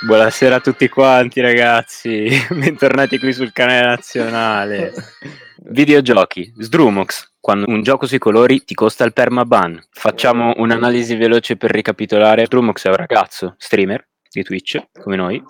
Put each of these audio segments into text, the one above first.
Buonasera a tutti quanti ragazzi, bentornati qui sul canale nazionale. Videogiochi, Sdrumox, quando un gioco sui colori ti costa il permaban. Facciamo un'analisi veloce per ricapitolare. Sdrumox è un ragazzo, streamer di Twitch, come noi,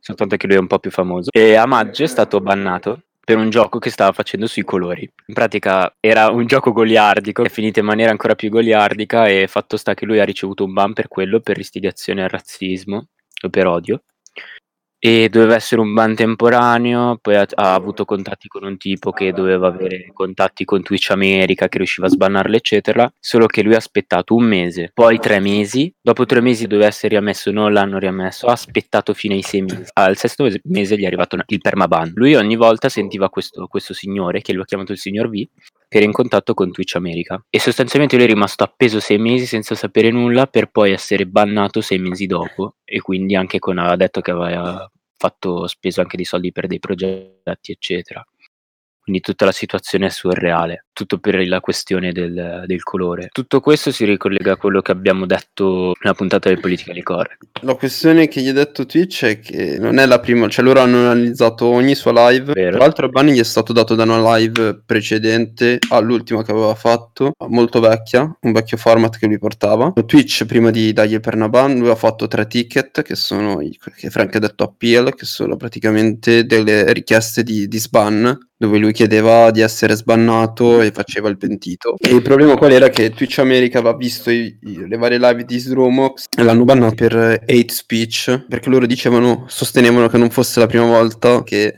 soltanto che lui è un po' più famoso. E a maggio è stato bannato per un gioco che stava facendo sui colori. In pratica era un gioco goliardico, è finito in maniera ancora più goliardica e fatto sta che lui ha ricevuto un ban per quello, per istigazione al razzismo per odio e doveva essere un ban temporaneo, poi ha, ha, avuto contatti con un tipo che doveva avere contatti con Twitch America, che riusciva a sbannarlo, eccetera, solo che lui ha aspettato un mese, poi tre mesi, dopo tre mesi doveva essere riammesso, non l'hanno riammesso, ha aspettato fino ai sei mesi, al sesto mese gli è arrivato il permaban. Lui ogni volta sentiva questo, questo signore, che lui ha chiamato il signor V, che era in contatto con Twitch America. E sostanzialmente lui è rimasto appeso sei mesi senza sapere nulla per poi essere bannato sei mesi dopo. E quindi anche con aveva detto che aveva fatto speso anche dei soldi per dei progetti eccetera quindi tutta la situazione è surreale, tutto per la questione del, del, colore. Tutto questo si ricollega a quello che abbiamo detto nella puntata del Politically Correct. La questione che gli ha detto Twitch è che non è la prima, cioè loro hanno analizzato ogni sua live. Vero. Tra l'altro il ban gli è stato dato da una live precedente all'ultima che aveva fatto, molto vecchia, un vecchio format che lui portava. Twitch prima di dargli il pernaban lui ha fatto tre ticket che sono, che Frank ha detto appeal, che sono praticamente delle richieste di, di sban dove lui chiedeva di essere sbannato e faceva il pentito. E il problema qual era? Che Twitch America aveva visto i, i, le varie live di Sdrumox e l'hanno bannato per hate speech, perché loro dicevano, sostenevano che non fosse la prima volta che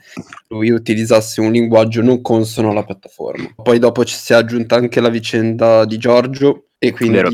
lui utilizzasse un linguaggio non consono alla piattaforma. Poi dopo ci si è aggiunta anche la vicenda di Giorgio e quindi Vero.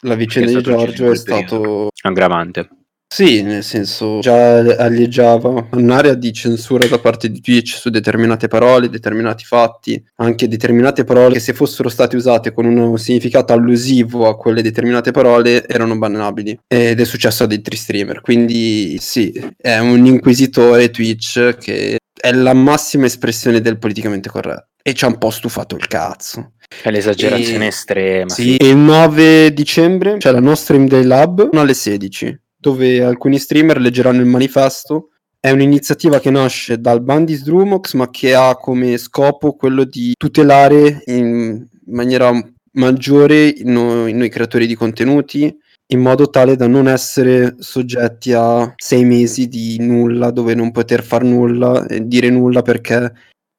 la vicenda di Giorgio è stato aggravante. Sì, nel senso già alleggiava un'area di censura da parte di Twitch su determinate parole, determinati fatti, anche determinate parole che se fossero state usate con un significato allusivo a quelle determinate parole erano bannabili. Ed è successo ad altri streamer, quindi sì, è un inquisitore Twitch che è la massima espressione del politicamente corretto. E ci ha un po' stufato il cazzo. È l'esagerazione e... estrema. Sì, sì, il 9 dicembre c'è la nostra Stream Day Lab alle 16 dove alcuni streamer leggeranno il manifesto. È un'iniziativa che nasce dal Bandis Drumox, ma che ha come scopo quello di tutelare in maniera maggiore noi, noi creatori di contenuti, in modo tale da non essere soggetti a sei mesi di nulla, dove non poter far nulla e dire nulla perché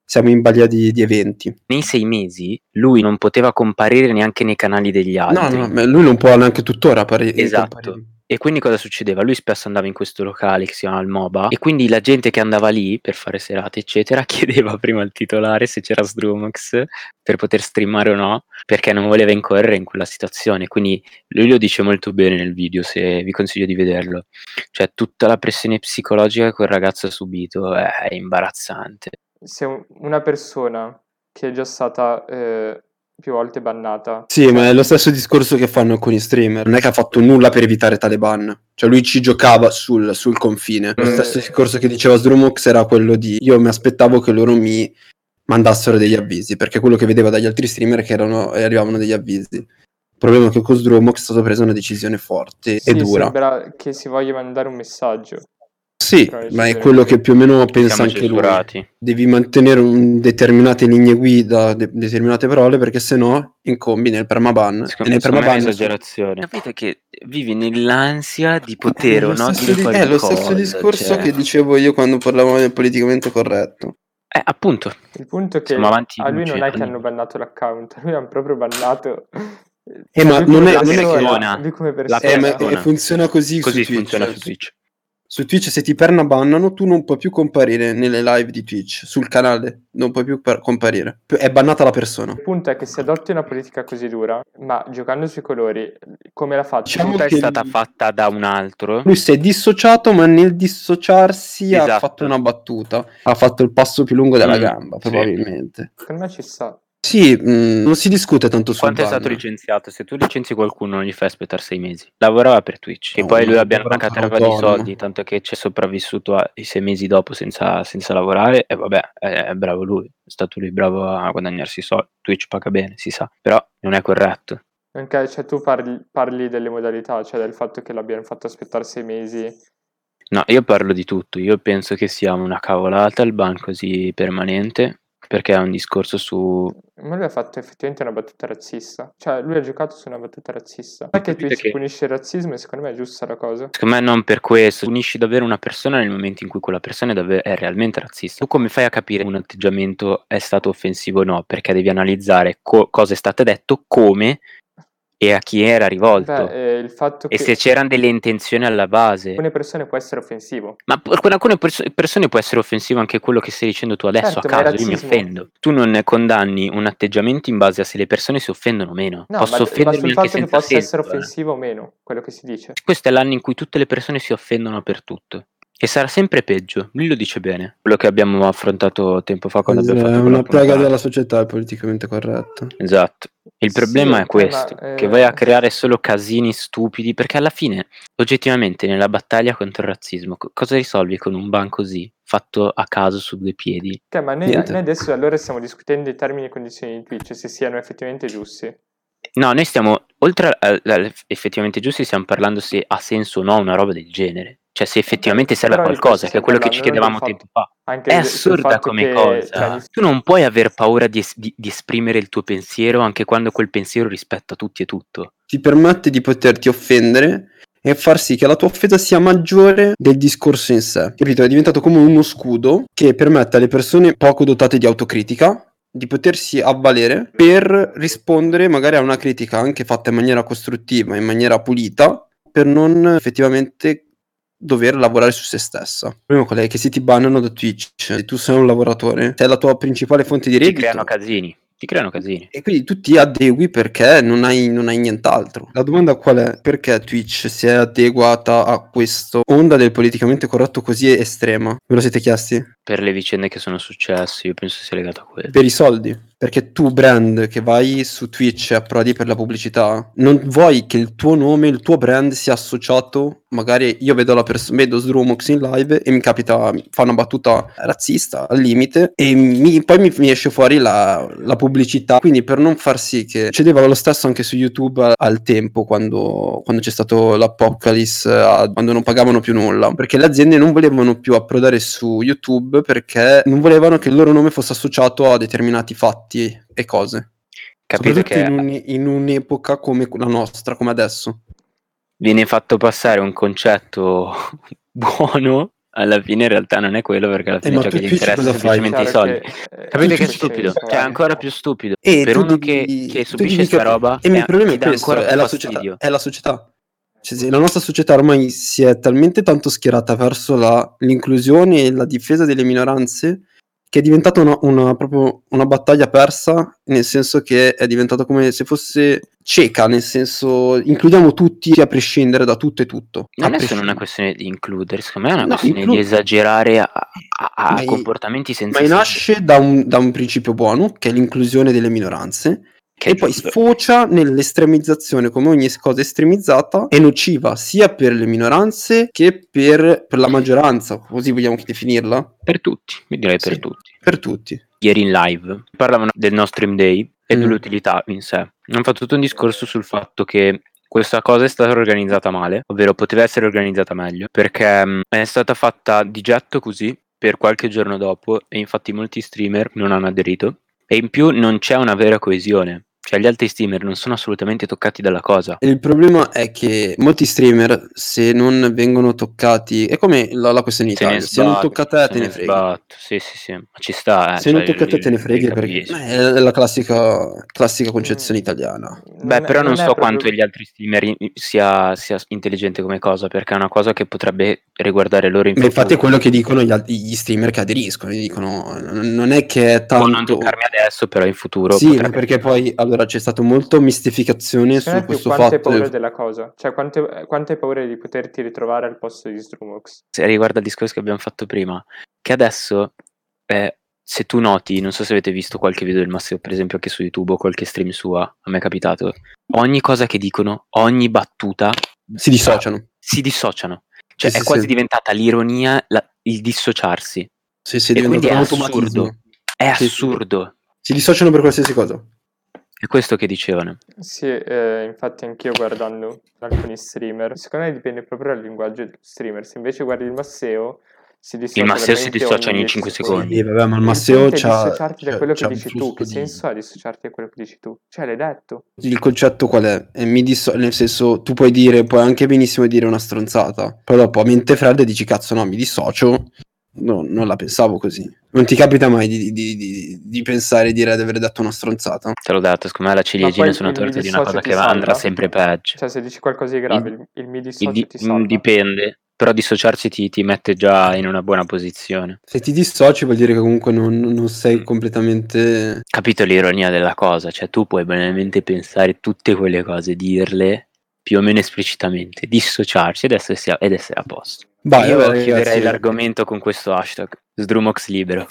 siamo in balia di, di, eventi. Nei sei mesi lui non poteva comparire neanche nei canali degli altri. No, no, lui non può neanche tuttora apparire. Esatto. Comparire. E quindi cosa succedeva? Lui spesso andava in questo locale che si chiama il MOBA e quindi la gente che andava lì per fare serate, eccetera, chiedeva prima al titolare se c'era Sdrumox per poter streamare o no, perché non voleva incorrere in quella situazione. Quindi lui lo dice molto bene nel video, se vi consiglio di vederlo. Cioè, tutta la pressione psicologica che quel ragazzo ha subito è imbarazzante. Se una persona che è già stata eh, più volte bannata. Sì, ma è lo stesso discorso che fanno alcuni streamer. Non è che ha fatto nulla per evitare tale ban. Cioè, lui ci giocava sul, sul confine. Lo mm. stesso discorso che diceva Sdrumox era quello di io mi aspettavo che loro mi mandassero degli avvisi, perché quello che vedeva dagli altri streamer è che erano, arrivavano degli avvisi. Il problema è che con Sdrumox è stata presa una decisione forte sì, e dura. Sembra che si voglia mandare un messaggio. Sì, ma è quello che più o meno pensa anche censurati. lui. Devi mantenere un, determinate linee guida, de- determinate parole, perché sennò incombi nel permaban. Secondo e nel permaban è esagerazione. Capite che vivi nell'ansia di poter o no dire di- È lo stesso discorso cioè... che dicevo io quando parlavamo del politicamente corretto. Eh, appunto. Il punto è che a lui non è che hanno bannato l'account, a lui hanno proprio bannato eh, ma non è, non è che persona. Eh, ma, funziona così, così su funziona Twitch. su Twitch su Twitch se ti pernabannano tu non puoi più comparire nelle live di Twitch, sul canale non puoi più per- comparire, è bannata la persona. Il punto è che se adotti una politica così dura, ma giocando sui colori, come la faccio? Diciamo è stata fatta da un altro. Lui si è dissociato, ma nel dissociarsi esatto. ha fatto una battuta, ha fatto il passo più lungo della mm, gamba, probabilmente. Sì. Per me ci sta. Sì, mh, mm, non si discute tanto su Quanto è stato licenziato? Se tu licenzi qualcuno non gli fai aspettare sei mesi. Lavorava per Twitch. No, e poi lui abbia una caterva di soldi, tanto che c'è sopravvissuto i sei mesi dopo senza, senza lavorare. E vabbè, è, è, bravo lui. È stato lui bravo a guadagnarsi i soldi. Twitch paga bene, si sa. Però non è corretto. Anche, cioè, tu parli, parli delle modalità, cioè del fatto che l'abbiano fatto aspettare sei mesi No, io parlo di tutto. Io penso che sia una cavolata il ban così permanente perché è un discorso su... Ma lui ha fatto effettivamente una battuta razzista. Cioè, lui ha giocato su una battuta razzista. Non è che punisce il razzismo e secondo me è giusta la cosa. Secondo me non per questo. Punisci davvero una persona nel momento in cui quella persona è, davvero, è realmente razzista. Tu come fai a capire un atteggiamento è stato offensivo o no? Perché devi analizzare co- cosa è stato detto, come e a chi era rivolto Beh, eh, e se c'erano delle intenzioni alla base. Alcune persone può essere offensivo. Ma per alcune pers- persone può essere offensivo anche quello che stai dicendo tu adesso certo, a caso, io mi offendo. Tu non condanni un atteggiamento in base a se le persone si offendono o meno. No, Posso ma, offendermi ma anche senza che possa senso, essere offensivo eh. o meno, quello che si dice. Questo è l'anno in cui tutte le persone si offendono per tutto. E sarà sempre peggio, lui lo dice bene. Quello che abbiamo affrontato tempo fa quando abbiamo fatto È una piaga della società, è politicamente corretto. Esatto. Il problema sì, è questo, ma, eh... che vai a creare solo casini stupidi, perché alla fine, oggettivamente, nella battaglia contro il razzismo, cosa risolvi con un ban così, fatto a caso su due piedi? Okay, ma noi, noi, adesso allora stiamo discutendo i termini e condizioni di Twitch, se siano effettivamente giusti. No, noi stiamo, oltre a, a, effettivamente giusti, stiamo parlando se ha senso o no una roba del genere. Cioè, se effettivamente serve a qualcosa, che è quello che ci chiedevamo tempo fa. È assurda come che, cosa. Cioè, tu non puoi aver paura di, es- di, di, esprimere il tuo pensiero anche quando quel pensiero rispetta tutti e tutto. Ti permette di poterti offendere e far sì che la tua offesa sia maggiore del discorso in sé. Capito? È diventato come uno scudo che permette alle persone poco dotate di autocritica di potersi avvalere per rispondere magari a una critica anche fatta in maniera costruttiva, in maniera pulita, per non effettivamente dover lavorare su se stessa. Problema qual è? Che se ti bannano da Twitch, se tu sei un lavoratore, sei la tua principale fonte di reddito. Ti creano casini. Ti creano casini. E quindi tu ti adegui perché non hai, non hai nient'altro. La domanda qual è? Perché Twitch si è adeguata a questo onda del politicamente corretto così estrema? Ve lo siete chiesti? Per le vicende che sono successe, io penso sia legato a quello. Per i soldi. Perché tu, brand, che vai su Twitch e approdi per la pubblicità, non vuoi che il tuo nome, il tuo brand sia associato. Magari io vedo, la pers- vedo Sdrumox in live e mi capita, fa una battuta razzista al limite e mi, poi mi, mi, esce fuori la, la, pubblicità. Quindi per non far sì che... Succedeva lo stesso anche su YouTube al, al tempo, quando, quando, c'è stato l'Apocalypse, a, quando non pagavano più nulla. Perché le aziende non volevano più approdare su YouTube perché non volevano che il loro nome fosse associato a determinati fatti fatti e cose. Capite che in, un, in, un'epoca come la nostra, come adesso. Viene fatto passare un concetto buono, alla fine in realtà non è quello perché alla eh, fine eh, ciò che gli interessa semplicemente i soldi. Che, Capite che è stupido? Cioè è ancora più stupido. E per uno devi, che, che subisce questa roba e il problema è questo, è la, società, è la società. Cioè, la nostra società ormai si è talmente tanto schierata verso la, l'inclusione e la difesa delle minoranze che è diventata una, una, proprio una battaglia persa, nel senso che è diventata come se fosse cieca, nel senso includiamo tutti a prescindere da tutto e tutto. Non è solo una questione di includere, secondo me è una no, questione inclu- di esagerare a, a, a ma comportamenti senza Ma nasce da un, da un principio buono, che è l'inclusione delle minoranze, e poi sfocia nell'estremizzazione, come ogni cosa estremizzata è nociva sia per le minoranze che per, per la maggioranza, così vogliamo definirla? Per tutti, mi direi per sì, tutti. Per tutti. Ieri in live parlavano del nostro stream day e mm. dell'utilità in sé. Hanno fatto tutto un discorso sul fatto che questa cosa è stata organizzata male, ovvero poteva essere organizzata meglio, perché mh, è stata fatta di getto così per qualche giorno dopo e infatti molti streamer non hanno aderito e in più non c'è una vera coesione. Cioè gli altri streamer non sono assolutamente toccati dalla cosa. Il problema è che molti streamer, se non vengono toccati, è come la, la questione Italia, se, se non tocca a te te ne, ne freghi. Sì, sì, sì, ma ci sta. Eh, se cioè, non tocca a te te ne freghi perché è la classica, classica concezione italiana. Beh, però non, non so proprio... quanto gli altri streamer sia, sia, intelligente come cosa, perché è una cosa che potrebbe riguardare loro in Ma infatti è quello che dicono gli, gli streamer che aderiscono, dicono non è che è tanto... Può non toccarmi adesso, però in futuro... Sì, potrebbe... perché poi... Allora, allora c'è stata molta mistificazione su questo quante fatto. Quante paure della cosa? Cioè, quante, quante paure di poterti ritrovare al posto di Strumox? Se riguarda il discorso che abbiamo fatto prima, che adesso, eh, se tu noti, non so se avete visto qualche video del Massimo, per esempio, anche su YouTube o qualche stream sua, a me è capitato, ogni cosa che dicono, ogni battuta... Si dissociano. Si dissociano. Cioè, sì, è sì, quasi sì. diventata l'ironia, la, il dissociarsi. Sì, sì, è diventato è assurdo. È assurdo. Si dissociano per qualsiasi cosa. È questo che dicevano. Sì, eh, infatti anch'io guardando alcuni streamer, secondo me dipende proprio dal linguaggio del streamer. Se invece guardi il Masseo, si dissocia il Masseo si dissocia ogni 5 secondi. Sì, vabbè, ma il Masseo c'ha... dissociarti da quello che dici tu. Che senso ha dissociarti da quello che dici tu? Cioè, l'hai detto. Il concetto qual è? E mi disso... Nel senso, tu puoi dire, puoi anche benissimo dire una stronzata. Poi dopo, a mente fredda, dici, cazzo no, mi dissocio No, non la pensavo così. Non ti capita mai di, di, di, di pensare di aver detto una stronzata? Te l'ho detto, secondo me la ciliegina su una torta di una cosa che va, andrà sempre peggio. Cioè, se dici qualcosa di grave, il, il mi dissocio di, ti salva. Dipende, però dissociarsi ti, ti, mette già in una buona posizione. Se ti dissoci vuol dire che comunque non, non sei mm. completamente... Capito l'ironia della cosa? Cioè, tu puoi banalmente pensare tutte quelle cose, dirle più o meno esplicitamente, dissociarsi ed essere, ed essere a posto. Vai, Io chiuderei l'argomento con questo hashtag, Sdrumox libero.